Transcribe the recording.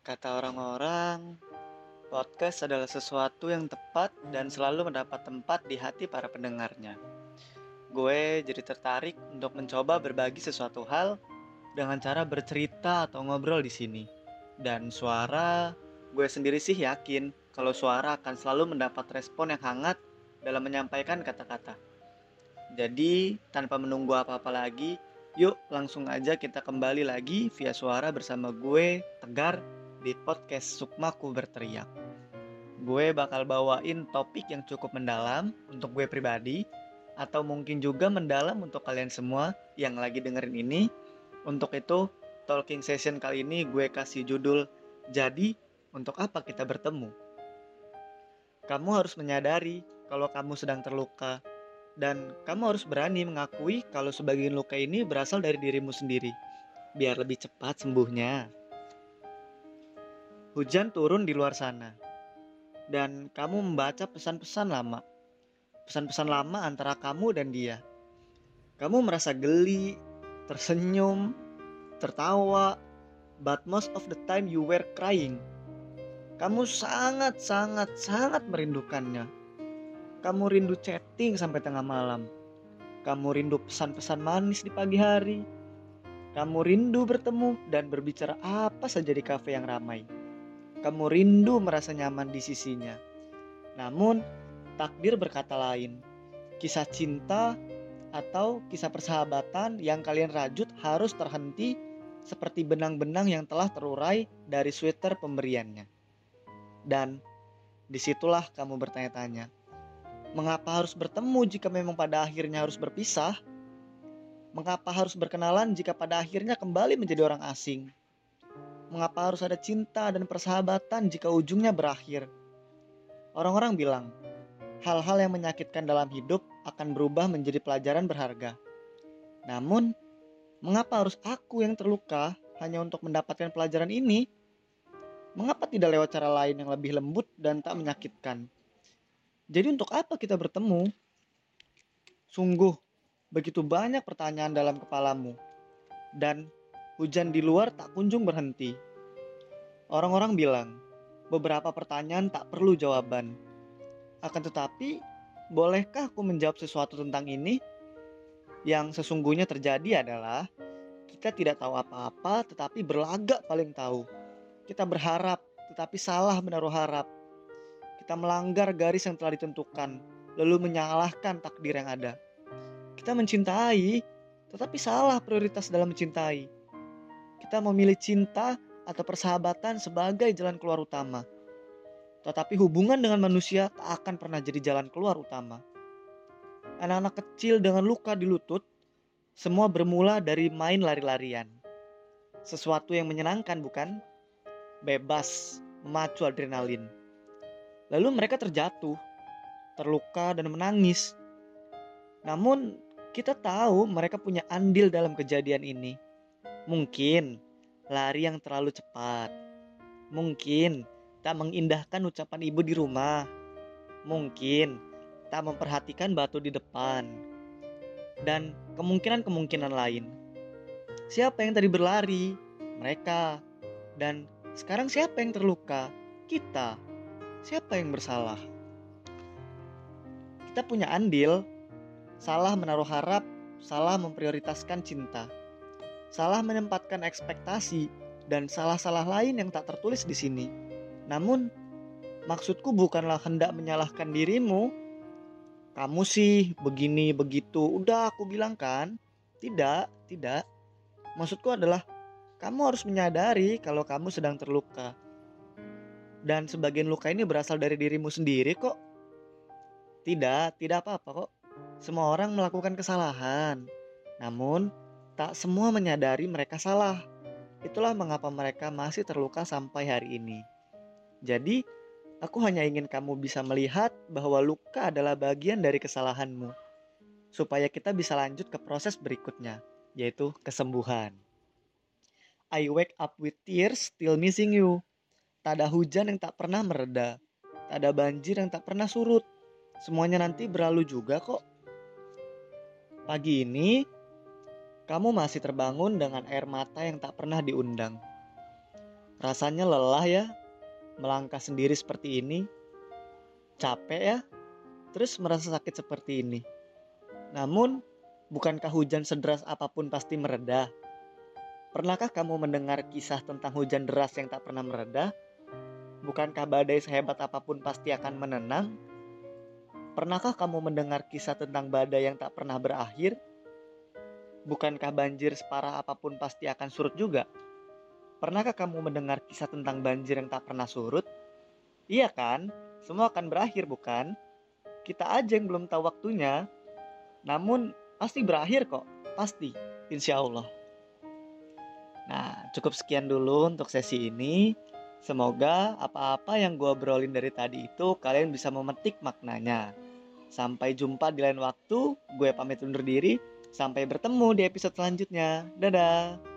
Kata orang-orang, podcast adalah sesuatu yang tepat dan selalu mendapat tempat di hati para pendengarnya. Gue jadi tertarik untuk mencoba berbagi sesuatu hal dengan cara bercerita atau ngobrol di sini. Dan suara, gue sendiri sih yakin kalau suara akan selalu mendapat respon yang hangat dalam menyampaikan kata-kata. Jadi, tanpa menunggu apa-apa lagi, yuk langsung aja kita kembali lagi via suara bersama gue, Tegar, di podcast Sukmaku Berteriak. Gue bakal bawain topik yang cukup mendalam untuk gue pribadi, atau mungkin juga mendalam untuk kalian semua yang lagi dengerin ini. Untuk itu, talking session kali ini gue kasih judul Jadi, untuk apa kita bertemu? Kamu harus menyadari kalau kamu sedang terluka, dan kamu harus berani mengakui kalau sebagian luka ini berasal dari dirimu sendiri, biar lebih cepat sembuhnya. Hujan turun di luar sana, dan kamu membaca pesan-pesan lama. Pesan-pesan lama antara kamu dan dia. Kamu merasa geli, tersenyum, tertawa, but most of the time you were crying. Kamu sangat, sangat, sangat merindukannya. Kamu rindu chatting sampai tengah malam. Kamu rindu pesan-pesan manis di pagi hari. Kamu rindu bertemu dan berbicara apa saja di kafe yang ramai kamu rindu merasa nyaman di sisinya. Namun, takdir berkata lain. Kisah cinta atau kisah persahabatan yang kalian rajut harus terhenti seperti benang-benang yang telah terurai dari sweater pemberiannya. Dan di situlah kamu bertanya-tanya, mengapa harus bertemu jika memang pada akhirnya harus berpisah? Mengapa harus berkenalan jika pada akhirnya kembali menjadi orang asing? Mengapa harus ada cinta dan persahabatan jika ujungnya berakhir? Orang-orang bilang, hal-hal yang menyakitkan dalam hidup akan berubah menjadi pelajaran berharga. Namun, mengapa harus aku yang terluka hanya untuk mendapatkan pelajaran ini? Mengapa tidak lewat cara lain yang lebih lembut dan tak menyakitkan? Jadi untuk apa kita bertemu? Sungguh, begitu banyak pertanyaan dalam kepalamu. Dan Hujan di luar tak kunjung berhenti. Orang-orang bilang, beberapa pertanyaan tak perlu jawaban. Akan tetapi, bolehkah aku menjawab sesuatu tentang ini? Yang sesungguhnya terjadi adalah kita tidak tahu apa-apa tetapi berlagak paling tahu. Kita berharap tetapi salah menaruh harap. Kita melanggar garis yang telah ditentukan lalu menyalahkan takdir yang ada. Kita mencintai tetapi salah prioritas dalam mencintai kita memilih cinta atau persahabatan sebagai jalan keluar utama. Tetapi hubungan dengan manusia tak akan pernah jadi jalan keluar utama. Anak-anak kecil dengan luka di lutut, semua bermula dari main lari-larian. Sesuatu yang menyenangkan bukan? Bebas, memacu adrenalin. Lalu mereka terjatuh, terluka dan menangis. Namun kita tahu mereka punya andil dalam kejadian ini Mungkin lari yang terlalu cepat. Mungkin tak mengindahkan ucapan ibu di rumah. Mungkin tak memperhatikan batu di depan. Dan kemungkinan-kemungkinan lain. Siapa yang tadi berlari? Mereka. Dan sekarang siapa yang terluka? Kita. Siapa yang bersalah? Kita punya andil, salah menaruh harap, salah memprioritaskan cinta salah menempatkan ekspektasi, dan salah-salah lain yang tak tertulis di sini. Namun, maksudku bukanlah hendak menyalahkan dirimu. Kamu sih begini begitu, udah aku bilang kan? Tidak, tidak. Maksudku adalah kamu harus menyadari kalau kamu sedang terluka. Dan sebagian luka ini berasal dari dirimu sendiri kok. Tidak, tidak apa-apa kok. Semua orang melakukan kesalahan. Namun, Tak semua menyadari mereka salah. Itulah mengapa mereka masih terluka sampai hari ini. Jadi, aku hanya ingin kamu bisa melihat bahwa luka adalah bagian dari kesalahanmu, supaya kita bisa lanjut ke proses berikutnya, yaitu kesembuhan. I wake up with tears still missing you. Tak ada hujan yang tak pernah mereda. Tak ada banjir yang tak pernah surut. Semuanya nanti berlalu juga kok. Pagi ini, kamu masih terbangun dengan air mata yang tak pernah diundang. Rasanya lelah ya melangkah sendiri seperti ini. Capek ya, terus merasa sakit seperti ini. Namun, bukankah hujan sederas apa pun pasti mereda? Pernahkah kamu mendengar kisah tentang hujan deras yang tak pernah mereda? Bukankah badai sehebat apa pun pasti akan menenang? Pernahkah kamu mendengar kisah tentang badai yang tak pernah berakhir? Bukankah banjir separah apa pun pasti akan surut juga? Pernahkah kamu mendengar kisah tentang banjir yang tak pernah surut? Iya kan? Semua akan berakhir, bukan? Kita aja yang belum tahu waktunya. Namun, pasti berakhir kok. Pasti. Insya Allah. Nah, cukup sekian dulu untuk sesi ini. Semoga apa-apa yang gue obrolin dari tadi itu kalian bisa memetik maknanya. Sampai jumpa di lain waktu. Gue pamit undur diri. Sampai bertemu di episode selanjutnya. Dadah.